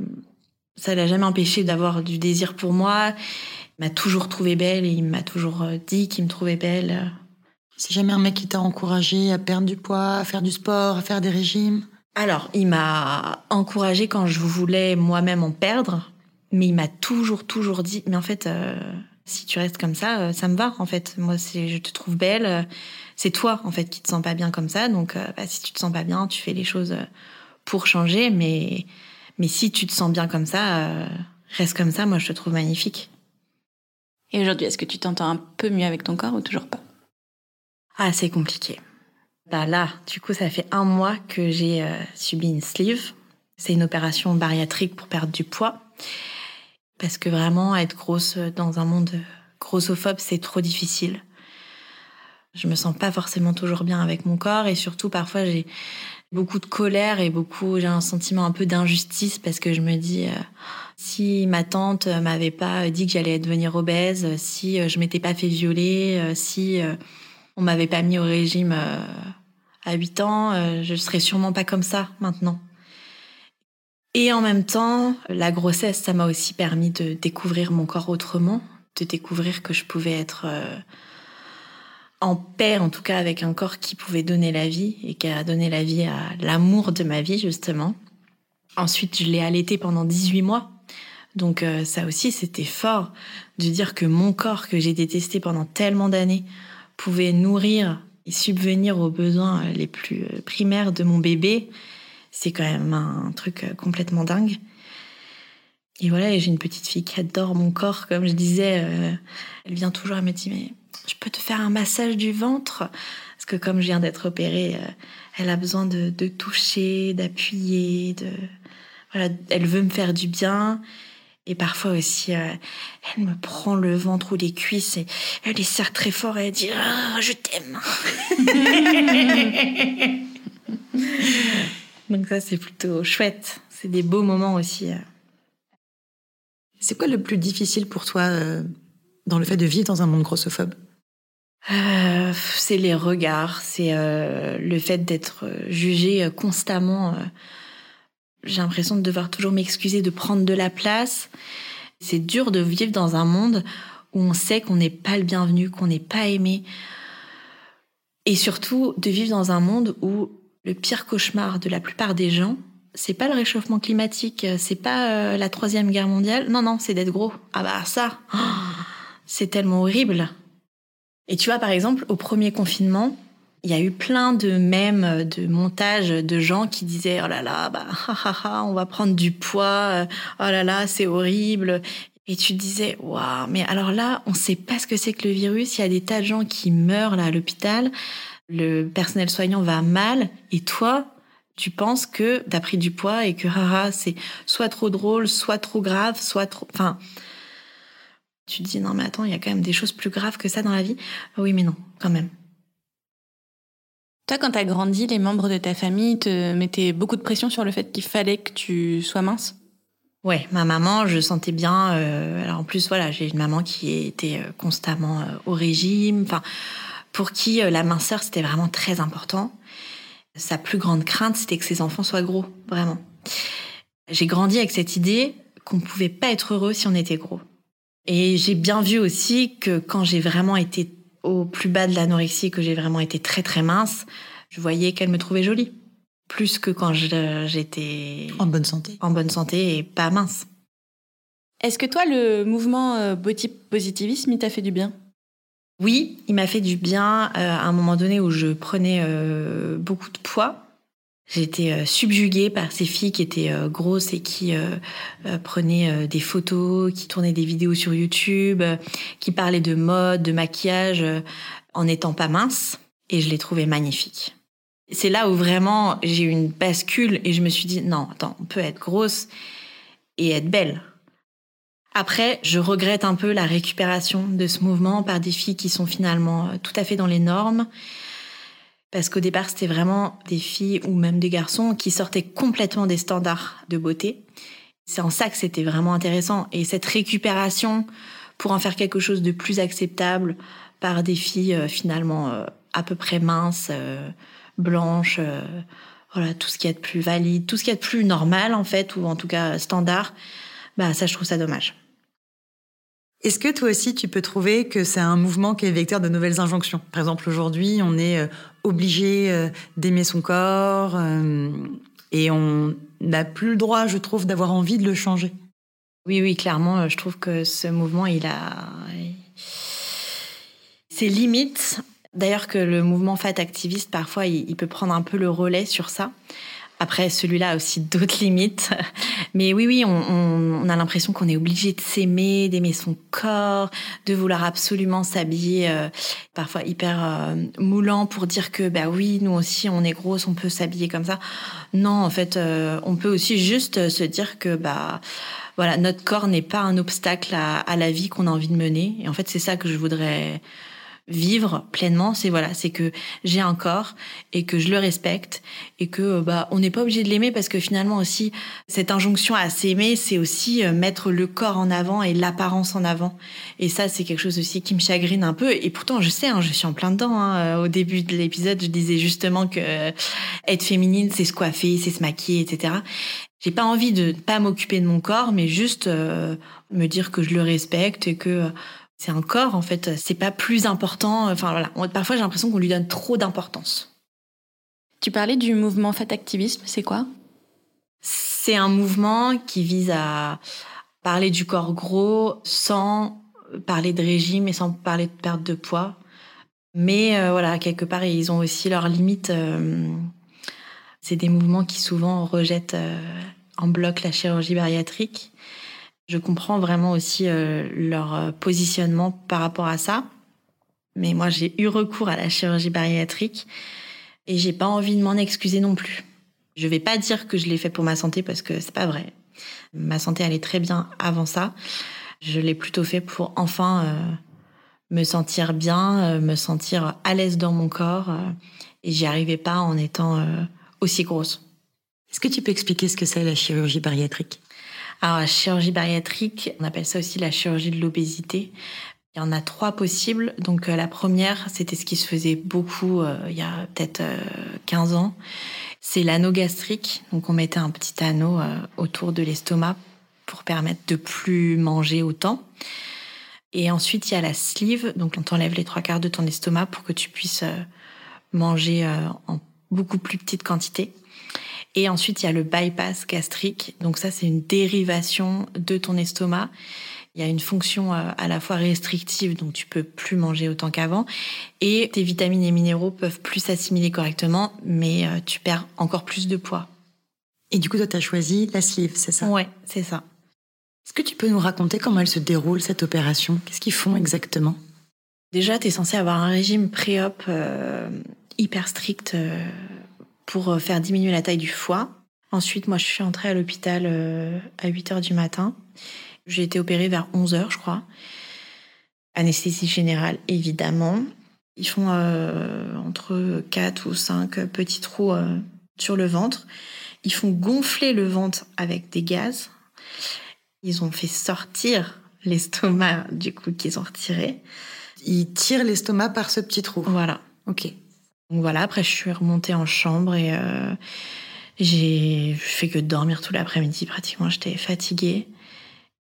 ça l'a jamais empêché d'avoir du désir pour moi. Il m'a toujours trouvé belle et il m'a toujours dit qu'il me trouvait belle. C'est jamais un mec qui t'a encouragé à perdre du poids, à faire du sport, à faire des régimes alors, il m'a encouragé quand je voulais moi-même en perdre, mais il m'a toujours, toujours dit, mais en fait, euh, si tu restes comme ça, euh, ça me va, en fait. Moi, je te trouve belle. Euh, c'est toi, en fait, qui te sens pas bien comme ça. Donc, bah, si tu te sens pas bien, tu fais les choses pour changer. Mais, mais si tu te sens bien comme ça, reste comme ça. Moi, je te trouve magnifique. Et aujourd'hui, est-ce que tu t'entends un peu mieux avec ton corps ou toujours pas? Ah, c'est compliqué. Bah là, du coup, ça fait un mois que j'ai euh, subi une sleeve. C'est une opération bariatrique pour perdre du poids. Parce que vraiment, être grosse dans un monde grossophobe, c'est trop difficile. Je me sens pas forcément toujours bien avec mon corps et surtout parfois j'ai beaucoup de colère et beaucoup j'ai un sentiment un peu d'injustice parce que je me dis euh, si ma tante m'avait pas dit que j'allais devenir obèse, si euh, je m'étais pas fait violer, si on m'avait pas mis au régime à 8 ans, euh, je serais sûrement pas comme ça maintenant. Et en même temps, la grossesse, ça m'a aussi permis de découvrir mon corps autrement, de découvrir que je pouvais être euh, en paix, en tout cas avec un corps qui pouvait donner la vie et qui a donné la vie à l'amour de ma vie, justement. Ensuite, je l'ai allaité pendant 18 mois. Donc euh, ça aussi, c'était fort de dire que mon corps que j'ai détesté pendant tellement d'années pouvait nourrir et subvenir aux besoins les plus euh, primaires de mon bébé, c'est quand même un truc euh, complètement dingue. Et voilà, j'ai une petite fille qui adore mon corps, comme je disais. Euh, elle vient toujours, elle me dit, mais je peux te faire un massage du ventre? Parce que comme je viens d'être opérée, elle a besoin de, de toucher, d'appuyer, de... Voilà, elle veut me faire du bien. Et parfois aussi, euh, elle me prend le ventre ou les cuisses et elle les serre très fort et elle dit ah, Je t'aime. Donc, ça, c'est plutôt chouette. C'est des beaux moments aussi. Euh. C'est quoi le plus difficile pour toi euh, dans le fait de vivre dans un monde grossophobe? C'est les regards, c'est le fait d'être jugé constamment j'ai l'impression de devoir toujours m'excuser de prendre de la place. C'est dur de vivre dans un monde où on sait qu'on n'est pas le bienvenu, qu'on n'est pas aimé. Et surtout de vivre dans un monde où le pire cauchemar de la plupart des gens, c'est pas le réchauffement climatique, c'est pas euh, la troisième guerre mondiale. Non, non, c'est d'être gros. Ah bah ça, c'est tellement horrible. Et tu vois, par exemple, au premier confinement, il y a eu plein de mèmes, de montages de gens qui disaient oh là là, bah on va prendre du poids, oh là là, c'est horrible. Et tu disais waouh, mais alors là, on sait pas ce que c'est que le virus. Il y a des tas de gens qui meurent là à l'hôpital. Le personnel soignant va mal, et toi, tu penses que t'as pris du poids et que c'est soit trop drôle, soit trop grave, soit trop. Enfin, tu te dis non mais attends, il y a quand même des choses plus graves que ça dans la vie. Oui, mais non, quand même. Toi, quand t'as grandi, les membres de ta famille te mettaient beaucoup de pression sur le fait qu'il fallait que tu sois mince? Ouais, ma maman, je sentais bien. Euh, alors en plus, voilà, j'ai une maman qui était euh, constamment euh, au régime. Enfin, pour qui la minceur c'était vraiment très important. Sa plus grande crainte, c'était que ses enfants soient gros, vraiment. J'ai grandi avec cette idée qu'on pouvait pas être heureux si on était gros. Et j'ai bien vu aussi que quand j'ai vraiment été au plus bas de l'anorexie, que j'ai vraiment été très très mince, je voyais qu'elle me trouvait jolie. Plus que quand j'étais... En bonne santé. En bonne santé et pas mince. Est-ce que toi, le mouvement euh, body positivisme, il t'a fait du bien? Oui, il m'a fait du bien euh, à un moment donné où je prenais euh, beaucoup de poids. J'étais subjuguée par ces filles qui étaient grosses et qui prenaient des photos, qui tournaient des vidéos sur YouTube, qui parlaient de mode, de maquillage, en n'étant pas mince. Et je les trouvais magnifiques. C'est là où vraiment j'ai eu une bascule et je me suis dit, non, attends, on peut être grosse et être belle. Après, je regrette un peu la récupération de ce mouvement par des filles qui sont finalement tout à fait dans les normes parce qu'au départ, c'était vraiment des filles ou même des garçons qui sortaient complètement des standards de beauté. C'est en ça que c'était vraiment intéressant. Et cette récupération pour en faire quelque chose de plus acceptable par des filles euh, finalement euh, à peu près minces, euh, blanches, voilà, tout ce qui est de plus valide, tout ce qui est de plus normal en fait, ou en tout cas standard, bah ça je trouve ça dommage. Est-ce que toi aussi, tu peux trouver que c'est un mouvement qui est vecteur de nouvelles injonctions? Par exemple, aujourd'hui, on est obligé euh, d'aimer son corps euh, et on n'a plus le droit, je trouve, d'avoir envie de le changer. Oui, oui, clairement, je trouve que ce mouvement, il a ses limites. D'ailleurs, que le mouvement fat activiste, parfois, il peut prendre un peu le relais sur ça. Après, celui-là a aussi d'autres limites. Mais oui, oui, on, a l'impression qu'on est obligé de s'aimer, d'aimer son corps, de vouloir absolument s'habiller, euh, parfois hyper euh, moulant pour dire que, bah oui, nous aussi, on est grosse, on peut s'habiller comme ça. Non, en fait, euh, on peut aussi juste se dire que, bah, voilà, notre corps n'est pas un obstacle à, à la vie qu'on a envie de mener. Et en fait, c'est ça que je voudrais vivre pleinement, c'est voilà, c'est que j'ai un corps et que je le respecte et que bah on n'est pas obligé de l'aimer parce que finalement aussi cette injonction à s'aimer, c'est aussi euh, mettre le corps en avant et l'apparence en avant. Et ça, c'est quelque chose aussi qui me chagrine un peu. Et pourtant, je sais, hein, je suis en plein dedans. Hein. Au début de l'épisode, je disais justement que euh, être féminine, c'est se coiffer, c'est se maquiller, etc. J'ai pas envie de pas m'occuper de mon corps, mais juste euh, me dire que je le respecte et que c'est un corps en fait, c'est pas plus important. Enfin voilà, parfois j'ai l'impression qu'on lui donne trop d'importance. Tu parlais du mouvement Fat Activisme, c'est quoi? C'est un mouvement qui vise à parler du corps gros sans parler de régime et sans parler de perte de poids. Mais euh, voilà, quelque part, ils ont aussi leurs limites. Euh, c'est des mouvements qui souvent rejettent euh, en bloc la chirurgie bariatrique. Je comprends vraiment aussi euh, leur euh, positionnement par rapport à ça. Mais moi, j'ai eu recours à la chirurgie bariatrique et j'ai pas envie de m'en excuser non plus. Je vais pas dire que je l'ai fait pour ma santé parce que c'est pas vrai. Ma santé allait très bien avant ça. Je l'ai plutôt fait pour enfin euh, me sentir bien, me sentir à l'aise dans mon corps. et j'y arrivais pas en étant aussi grosse. Est-ce que tu peux expliquer ce que c'est la chirurgie bariatrique? Alors, la chirurgie bariatrique, on appelle ça aussi la chirurgie de l'obésité. Il y en a trois possibles. Donc, euh, la première, c'était ce qui se faisait beaucoup euh, il y a peut-être 15 euh, ans. C'est l'anneau gastrique. Donc, on mettait un petit anneau autour de l'estomac pour permettre de plus manger autant. Et ensuite, il y a la sleeve, donc on t'enlève les trois quarts de ton estomac pour que tu puisses euh, manger euh, en beaucoup plus petite quantité. Et ensuite, il y a le bypass gastrique. Donc ça, c'est une dérivation de ton estomac. Il y a une fonction euh, à la fois restrictive, donc tu peux plus manger autant qu'avant, et tes vitamines et minéraux peuvent plus s'assimiler correctement, mais tu perds encore plus de poids. Et du coup, toi, tu as choisi la sleeve, c'est ça? Ouais, c'est ça. Est-ce que tu peux nous raconter comment elle se déroule, cette opération? Qu'est-ce qu'ils font exactement? Déjà, tu es censé avoir un régime pré-op euh, hyper strict euh, pour euh, faire diminuer la taille du foie. Ensuite, moi, je suis entrée à l'hôpital à 8 h du matin. J'ai été opérée vers 11 h, je crois. Anesthésie générale, évidemment. Ils font entre 4 ou 5 petits trous sur le ventre. Ils font gonfler le ventre avec des gaz. Ils ont fait sortir l'estomac du coup qu'ils ont retiré. Ils tirent l'estomac par ce petit trou. Voilà. Ok. Donc voilà, après je suis remontée en chambre et euh, j'ai fait que dormir tout l'après-midi pratiquement. J'étais fatiguée.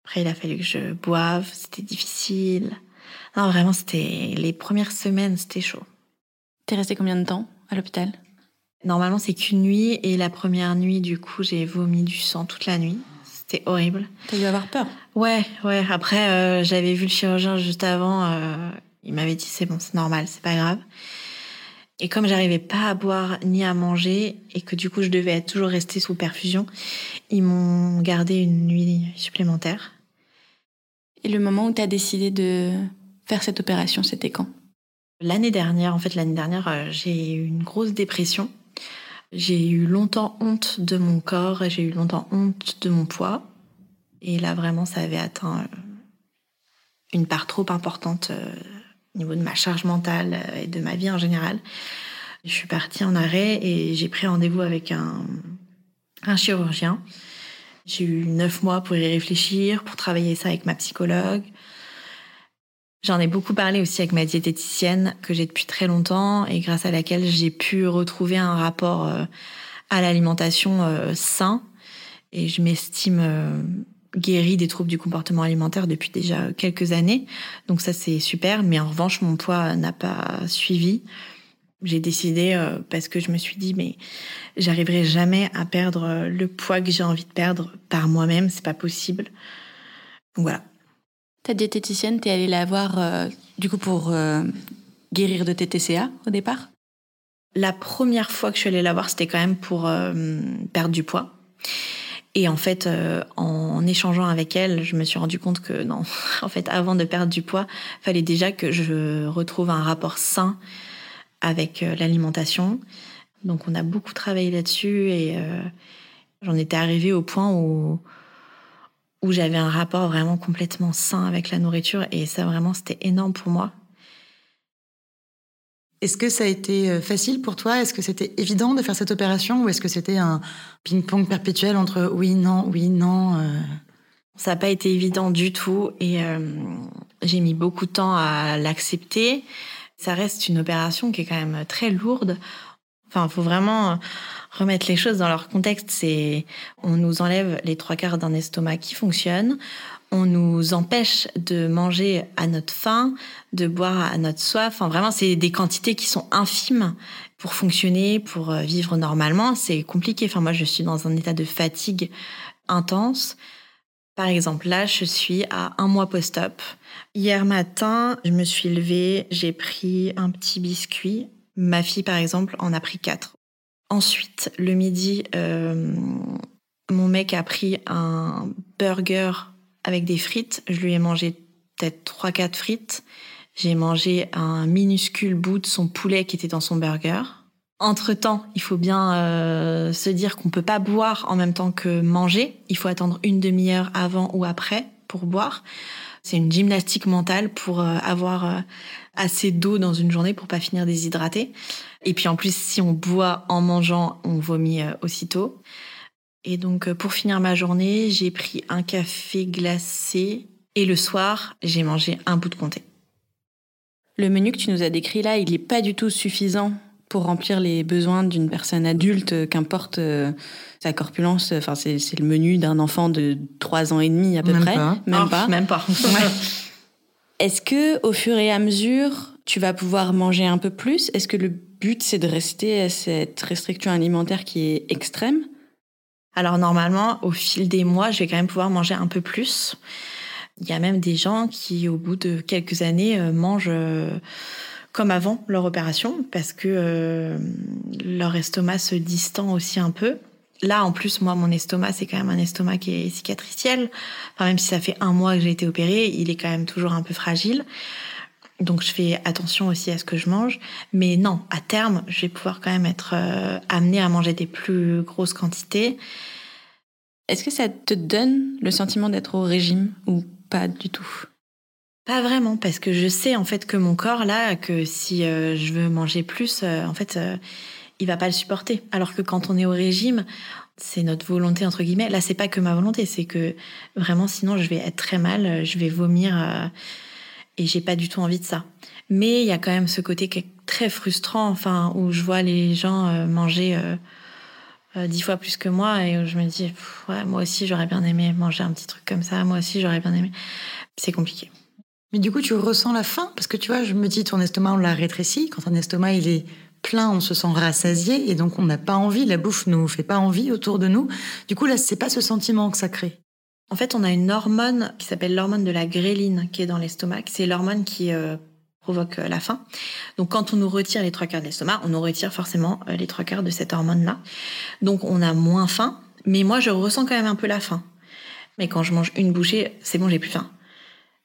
Après il a fallu que je boive, c'était difficile. Non, vraiment, c'était les premières semaines, c'était chaud. T'es restée combien de temps à l'hôpital? Normalement, c'est qu'une nuit et la première nuit, du coup, j'ai vomi du sang toute la nuit. C'était horrible. T'as dû avoir peur? Ouais, ouais. Après, euh, j'avais vu le chirurgien juste avant. Euh, il m'avait dit c'est bon, c'est normal, c'est pas grave. Et comme j'arrivais pas à boire ni à manger et que du coup je devais être toujours restée sous perfusion, ils m'ont gardé une nuit supplémentaire. Et le moment où tu as décidé de faire cette opération, c'était quand? L'année dernière, en fait, l'année dernière, euh, j'ai eu une grosse dépression. J'ai eu longtemps honte de mon corps j'ai eu longtemps honte de mon poids. Et là, vraiment, ça avait atteint euh, une part trop importante euh, au niveau de ma charge mentale euh, et de ma vie en général. Je suis partie en arrêt et j'ai pris rendez-vous avec un, un chirurgien. J'ai eu neuf mois pour y réfléchir, pour travailler ça avec ma psychologue. J'en ai beaucoup parlé aussi avec ma diététicienne que j'ai depuis très longtemps et grâce à laquelle j'ai pu retrouver un rapport euh, à l'alimentation euh, sain. Et je m'estime guérie des troubles du comportement alimentaire depuis déjà quelques années. Donc ça c'est super. Mais en revanche, mon poids n'a pas suivi. J'ai décidé parce que je me suis dit mais j'arriverai jamais à perdre le poids que j'ai envie de perdre par moi-même, c'est pas possible. Donc voilà, ta diététicienne, t'es allée la voir euh, du coup pour euh, guérir de tes TCA au départ? La première fois que je suis allée la voir, c'était quand même pour euh, perdre du poids. Et en fait, en échangeant avec elle, je me suis rendu compte que non, en fait, avant de perdre du poids, fallait déjà que je retrouve un rapport sain avec l'alimentation. Donc, on a beaucoup travaillé là-dessus et j'en étais arrivée au point où où j'avais un rapport vraiment complètement sain avec la nourriture et ça vraiment c'était énorme pour moi. Est-ce que ça a été euh, facile pour toi? Est-ce que c'était évident de faire cette opération ou est-ce que c'était un ping-pong perpétuel entre oui, non, oui, non euh? Ça n'a pas été évident du tout et euh, j'ai mis beaucoup de temps à l'accepter. Ça reste une opération qui est quand même très lourde. Enfin, il faut vraiment remettre les choses dans leur contexte, c'est on nous enlève les trois quarts d'un estomac qui fonctionne, on nous empêche de manger à notre faim, de boire à notre soif. Enfin, vraiment, c'est des quantités qui sont infimes pour fonctionner, pour euh, vivre normalement. C'est compliqué. Enfin, moi, je suis dans un état de fatigue intense. Par exemple, là, je suis à un mois post-op. Hier matin, je me suis levée, j'ai pris un petit biscuit. Ma fille, par exemple, en a pris quatre. Ensuite, le midi, euh, mon mec a pris un burger avec des frites. Je lui ai mangé peut-être 3-4 frites. J'ai mangé un minuscule bout de son poulet qui était dans son burger. Entre-temps, il faut bien euh, se dire qu'on peut pas boire en même temps que manger. Il faut attendre une demi-heure avant ou après pour boire. C'est une gymnastique mentale pour euh, avoir assez d'eau dans une journée pour pas finir déshydraté. Et puis en plus, si on boit en mangeant, on vomit euh, aussitôt. Et donc euh, pour finir ma journée, j'ai pris un café glacé et le soir, j'ai mangé un bout de comté. Le menu que tu nous as décrit là, il n'est pas du tout suffisant pour remplir les besoins d'une personne adulte, qu'importe euh, sa corpulence. Enfin, c'est c'est le menu d'un enfant de 3 ans et demi à peu Même près. pas. Même Oh, pas. Même pas. Est-ce que au fur et à mesure, tu vas pouvoir manger un peu plus? Est-ce que le but c'est de rester à cette restriction alimentaire qui est extrême? Alors normalement, au fil des mois, je vais quand même pouvoir manger un peu plus. Il y a même des gens qui, au bout de quelques années, euh, mangent euh, comme avant leur opération parce que euh, leur estomac se distend aussi un peu. Là, en plus, moi, mon estomac, c'est quand même un estomac qui est cicatriciel. Enfin, même si ça fait un mois que j'ai été opérée, il est quand même toujours un peu fragile. Donc, je fais attention aussi à ce que je mange. Mais non, à terme, je vais pouvoir quand même être euh, amenée à manger des plus grosses quantités. Est-ce que ça te donne le sentiment d'être au régime ou pas du tout? Pas vraiment, parce que je sais en fait que mon corps là, que si euh, je veux manger plus, euh, en fait, il va pas le supporter. Alors que quand on est au régime, c'est notre volonté entre guillemets. Là, c'est pas que ma volonté, c'est que vraiment, sinon, je vais être très mal, je vais vomir et j'ai pas du tout envie de ça. Mais il y a quand même ce côté qui est très frustrant, enfin, où je vois les gens euh, manger. euh, euh, dix fois plus que moi et où je me dis moi aussi j'aurais bien aimé manger un petit truc comme ça moi aussi j'aurais bien aimé c'est compliqué Mais du coup, tu ressens la faim? Parce que tu vois, je me dis, ton estomac, on l'a rétréci. Quand un estomac, il est plein, on se sent rassasié. Et donc, on n'a pas envie. La bouffe nous fait pas envie autour de nous. Du coup, là, c'est pas ce sentiment que ça crée. En fait, on a une hormone qui s'appelle l'hormone de la gréline qui est dans l'estomac. C'est l'hormone qui euh, provoque euh, la faim. Donc, quand on nous retire les trois quarts de l'estomac, on nous retire forcément euh, les trois quarts de cette hormone-là. Donc, on a moins faim. Mais moi, je ressens quand même un peu la faim. Mais quand je mange une bouchée, c'est bon, j'ai plus faim.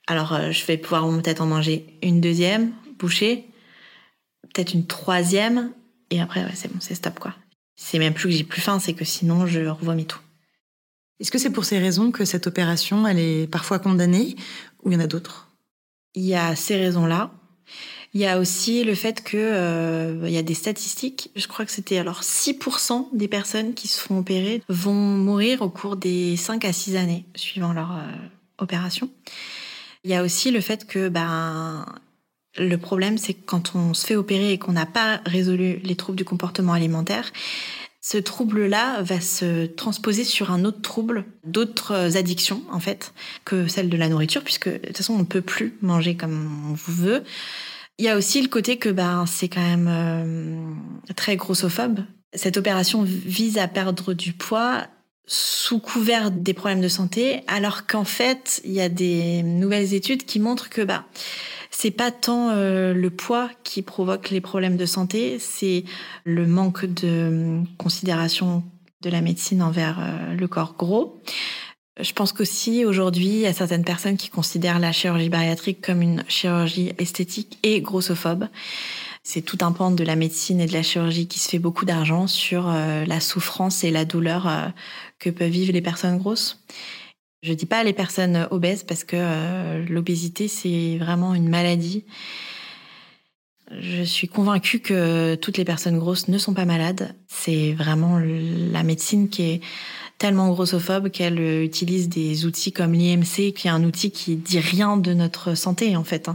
Alors, euh, je vais pouvoir peut-être en manger une deuxième bouchée, peut-être une troisième, et après, ouais, c'est bon, c'est stop, quoi. C'est même plus que j'ai plus faim, c'est que sinon, je revomis tout. Est-ce que c'est pour ces raisons que cette opération, elle est parfois condamnée ou il y en a d'autres? Il y a ces raisons-là. Il y a aussi le fait que euh, il y a des statistiques. Je crois que c'était alors 6% des personnes qui se font opérer vont mourir au cours des 5 à 6 années suivant leur euh, opération. Il y a aussi le fait que ben le problème c'est que quand on se fait opérer et qu'on n'a pas résolu les troubles du comportement alimentaire, ce trouble-là va se transposer sur un autre trouble, d'autres addictions en fait, que celle de la nourriture, puisque de toute façon on ne peut plus manger comme on veut. Il y a aussi le côté que ben c'est quand même euh, très grossophobe. Cette opération vise à perdre du poids sous couvert des problèmes de santé, alors qu'en fait il y a des nouvelles études qui montrent que bah c'est pas tant euh, le poids qui provoque les problèmes de santé, c'est le manque de euh, considération de la médecine envers euh, le corps gros. Je pense qu'aussi aujourd'hui, il y a certaines personnes qui considèrent la chirurgie bariatrique comme une chirurgie esthétique et grossophobe. C'est tout un pan de la médecine et de la chirurgie qui se fait beaucoup d'argent sur euh, la souffrance et la douleur que peuvent vivre les personnes grosses. Je dis pas les personnes obèses parce que euh, l'obésité c'est vraiment une maladie. Je suis convaincue que toutes les personnes grosses ne sont pas malades. C'est vraiment la médecine qui est tellement grossophobe qu'elle utilise des outils comme l'IMC, qui est un outil qui dit rien de notre santé en fait.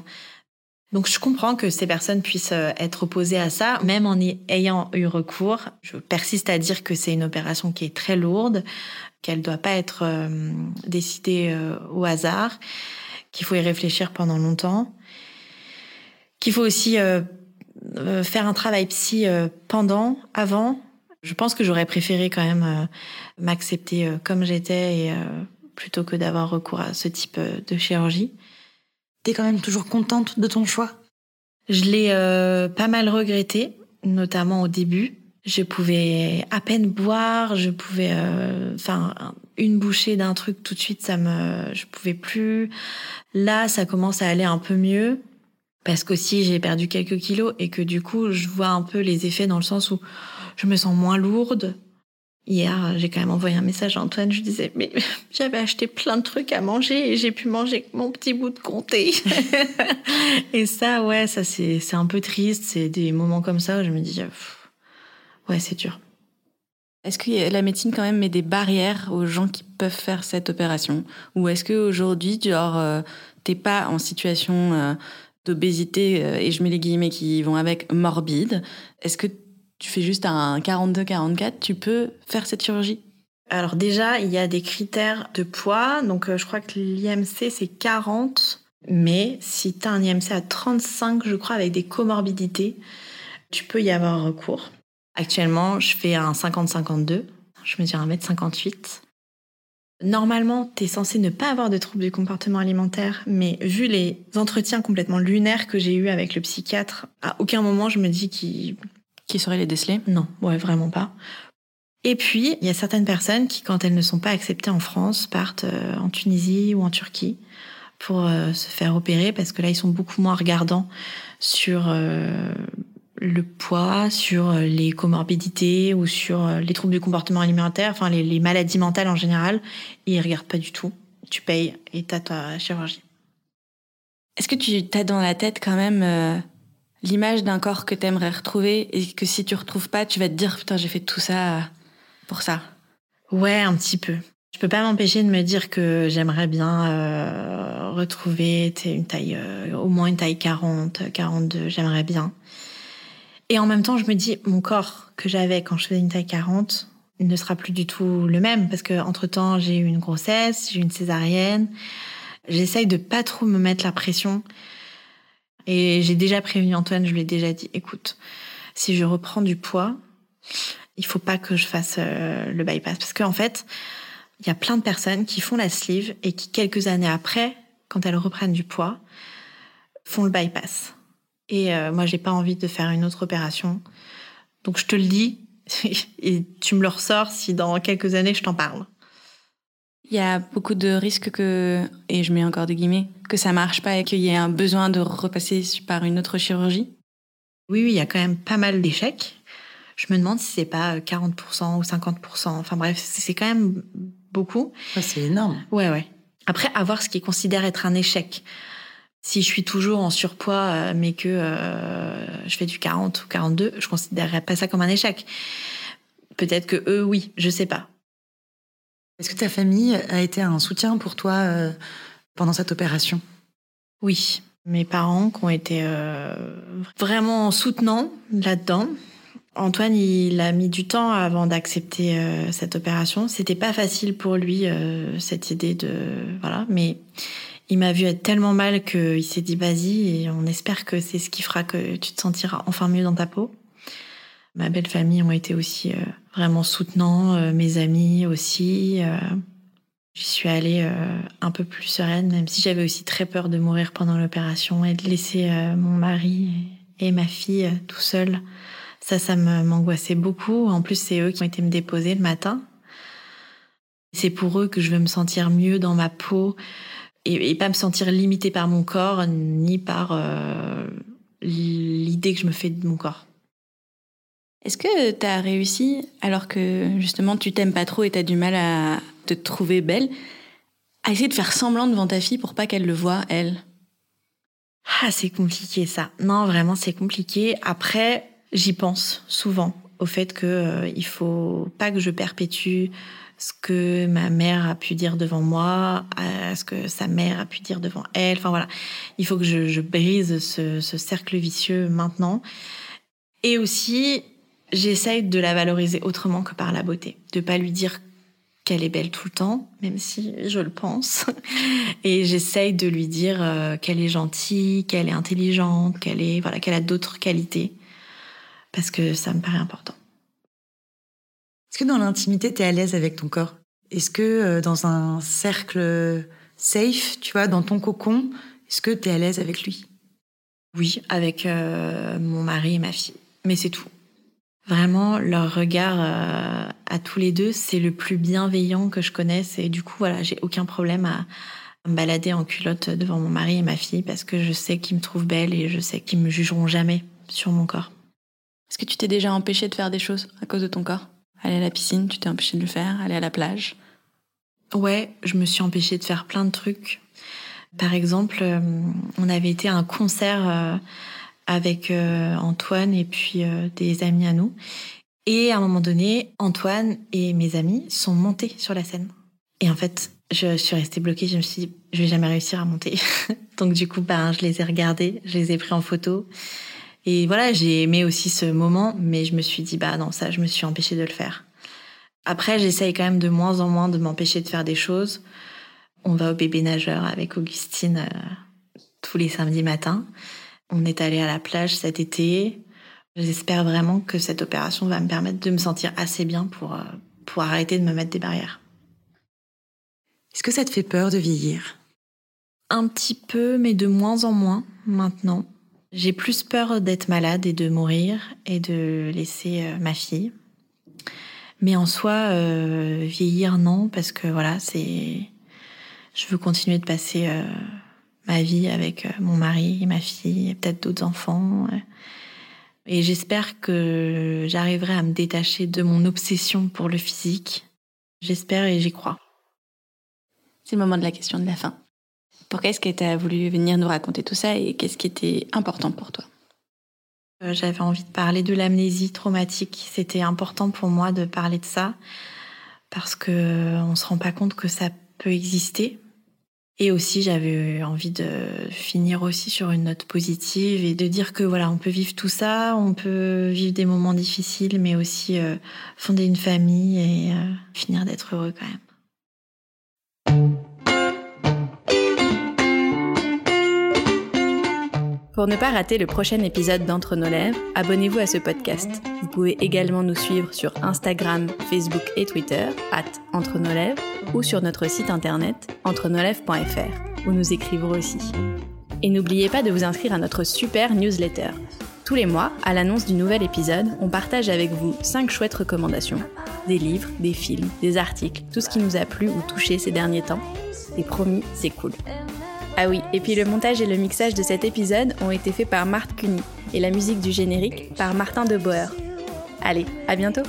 Donc je comprends que ces personnes puissent euh, être opposées à ça, même en y ayant eu recours. Je persiste à dire que c'est une opération qui est très lourde, qu'elle ne doit pas être euh, décidée euh, au hasard, qu'il faut y réfléchir pendant longtemps, qu'il faut aussi faire un travail psy pendant, avant. Je pense que j'aurais préféré quand même m'accepter comme j'étais plutôt que d'avoir recours à ce type de chirurgie. T'es quand même toujours contente de ton choix? Je l'ai euh, pas mal regretté, notamment au début. Je pouvais à peine boire, je pouvais, euh, enfin, une bouchée d'un truc tout de suite, ça me, je pouvais plus. Là, ça commence à aller un peu mieux parce qu'aussi j'ai perdu quelques kilos et que du coup, je vois un peu les effets dans le sens où je me sens moins lourde. Hier, j'ai quand même envoyé un message à Antoine. Je disais, mais j'avais acheté plein de trucs à manger et j'ai pu manger mon petit bout de comté. et ça, ouais, ça c'est c'est un peu triste. C'est des moments comme ça où je me dis, pff, ouais, c'est dur. Est-ce que la médecine quand même met des barrières aux gens qui peuvent faire cette opération? Ou est-ce qu'aujourd'hui, genre, euh, t'es pas en situation euh, d'obésité, euh, et je mets les guillemets qui vont avec, morbide Est-ce que tu fais juste un 42-44, tu peux faire cette chirurgie? Alors déjà, il y a des critères de poids. Donc euh, je crois que l'IMC, c'est 40. Mais si tu as un IMC à 35, je crois, avec des comorbidités, tu peux y avoir recours. Actuellement, je fais un 50-52. Je mesure 1m58. Normalement, tu es censé ne pas avoir de troubles du comportement alimentaire, mais vu les entretiens complètement lunaires que j'ai eus avec le psychiatre, à aucun moment je me dis qu'il... Qui saurait les déceler Non, ouais, vraiment pas. Et puis, il y a certaines personnes qui, quand elles ne sont pas acceptées en France, partent euh, en Tunisie ou en Turquie pour euh, se faire opérer, parce que là, ils sont beaucoup moins regardants sur euh, le poids, sur les comorbidités ou sur les troubles du comportement alimentaire, enfin les, les maladies mentales en général. Et ils regardent pas du tout. Tu payes et t'as ta chirurgie. Est-ce que tu as dans la tête quand même euh, l'image d'un corps que t'aimerais retrouver et que si tu retrouves pas, tu vas te dire putain j'ai fait tout ça pour ça Ouais, un petit peu. Je peux pas m'empêcher de me dire que j'aimerais bien euh, retrouver une taille, euh, au moins une taille 40, 42, j'aimerais bien. Et en même temps, je me dis, mon corps que j'avais quand je faisais une taille 40 ne sera plus du tout le même parce que entre temps, j'ai eu une grossesse, j'ai eu une césarienne. J'essaye de pas trop me mettre la pression. Et j'ai déjà prévenu Antoine, je lui ai déjà dit, écoute, si je reprends du poids, il faut pas que je fasse euh, le bypass. Parce qu'en fait, il y a plein de personnes qui font la sleeve et qui, quelques années après, quand elles reprennent du poids, font le bypass. Et euh, moi, j'ai pas envie de faire une autre opération. Donc, je te le dis, et tu me le ressors si dans quelques années, je t'en parle. Il y a beaucoup de risques que, et je mets encore des guillemets, que ça marche pas et qu'il y ait un besoin de repasser par une autre chirurgie. Oui, oui, il y a quand même pas mal d'échecs. Je me demande si c'est pas 40% ou 50%. Enfin bref, c'est quand même beaucoup. Ouais, c'est énorme. Ouais, ouais. Après, avoir ce qui considère être un échec. Si je suis toujours en surpoids, euh, mais que euh, je fais du 40 ou 42, je considérerais pas ça comme un échec. Peut-être que eux, oui, je sais pas. Est-ce que ta famille a été un soutien pour toi euh, pendant cette opération? Oui, mes parents qui ont été euh, vraiment soutenants là-dedans. Antoine, il a mis du temps avant d'accepter euh, cette opération. C'était pas facile pour lui euh, cette idée de voilà, mais il m'a vu être tellement mal qu'il s'est dit vas-y et on espère que c'est ce qui fera que tu te sentiras enfin mieux dans ta peau. Ma belle famille ont été aussi euh, vraiment soutenants, euh, mes amis aussi. euh. J'y suis allée un peu plus sereine, même si j'avais aussi très peur de mourir pendant l'opération et de laisser mon mari et ma fille tout seuls. Ça, ça m'angoissait beaucoup. En plus, c'est eux qui ont été me déposer le matin. C'est pour eux que je veux me sentir mieux dans ma peau et, pas me sentir limitée par mon corps ni par l'idée que je me fais de mon corps. Est-ce que tu as réussi, alors que justement tu t'aimes pas trop et tu as du mal à te trouver belle, à essayer de faire semblant devant ta fille pour pas qu'elle le voie, elle? Ah, c'est compliqué ça. Non, vraiment, c'est compliqué. Après, j'y pense souvent au fait que euh, il faut pas que je perpétue ce que ma mère a pu dire devant moi, à ce que sa mère a pu dire devant elle. Enfin voilà, il faut que je, brise ce cercle vicieux maintenant. Et aussi, j'essaye de la valoriser autrement que par la beauté, de pas lui dire qu'elle est belle tout le temps, même si je le pense. Et j'essaye de lui dire euh, qu'elle est gentille, qu'elle est intelligente, qu'elle est voilà, qu'elle a d'autres qualités, parce que ça me paraît important. Est-ce que dans l'intimité, tu es à l'aise avec ton corps? Est-ce que euh, dans un cercle safe, tu vois, dans ton cocon, est-ce que tu es à l'aise avec lui? Oui, avec euh, mon mari et ma fille, mais c'est tout. Vraiment, leur regard euh, à tous les deux, c'est le plus bienveillant que je connaisse. Et du coup, voilà, j'ai aucun problème à, à me balader en culotte devant mon mari et ma fille parce que je sais qu'ils me trouvent belle et je sais qu'ils me jugeront jamais sur mon corps. Est-ce que tu t'es déjà empêché de faire des choses à cause de ton corps? Aller à la piscine, tu t'es empêché de le faire? Aller à la plage? Ouais, je me suis empêchée de faire plein de trucs. Par exemple, euh, on avait été à un concert euh, avec euh, Antoine et puis euh, des amis à nous. Et à un moment donné, Antoine et mes amis sont montés sur la scène. Et en fait, je suis restée bloquée. Je me suis dit, je vais jamais réussir à monter. Donc du coup, ben, je les ai regardés, je les ai pris en photo. Et voilà, j'ai aimé aussi ce moment, mais je me suis dit, bah non, ça, je me suis empêchée de le faire. Après, j'essaye quand même de moins en moins de m'empêcher de faire des choses. On va au bébé nageur avec Augustine euh, tous les samedis matins. On est allé à la plage cet été. J'espère vraiment que cette opération va me permettre de me sentir assez bien pour, euh, pour arrêter de me mettre des barrières. Est-ce que ça te fait peur de vieillir? Un petit peu, mais de moins en moins maintenant. J'ai plus peur d'être malade et de mourir et de laisser euh, ma fille. Mais en soi, euh, vieillir, non, parce que voilà, c'est. Je veux continuer de passer euh, ma vie avec mon mari, ma fille, et peut-être d'autres enfants. Et j'espère que j'arriverai à me détacher de mon obsession pour le physique. J'espère et j'y crois. C'est le moment de la question de la fin. Pourquoi est-ce que tu as voulu venir nous raconter tout ça et qu'est-ce qui était important pour toi? Euh, J'avais envie de parler de l'amnésie traumatique. C'était important pour moi de parler de ça parce qu'on ne se rend pas compte que ça peut exister. Et aussi, j'avais envie de finir aussi sur une note positive et de dire que voilà, on peut vivre tout ça, on peut vivre des moments difficiles, mais aussi euh, fonder une famille et euh, finir d'être heureux quand même. Pour ne pas rater le prochain épisode d'Entre nos lèvres, abonnez-vous à ce podcast. Vous pouvez également nous suivre sur Instagram, Facebook et Twitter, at Entre nos lèvres, ou sur notre site internet entrenolèvres.fr, où nous écrivons aussi. Et n'oubliez pas de vous inscrire à notre super newsletter. Tous les mois, à l'annonce du nouvel épisode, on partage avec vous 5 chouettes recommandations. Des livres, des films, des articles, tout ce qui nous a plu ou touché ces derniers temps. Et promis, c'est cool. Ah oui, et puis le montage et le mixage de cet épisode ont été faits par Marthe Cuny et la musique du générique par Martin de Boer. Allez, à bientôt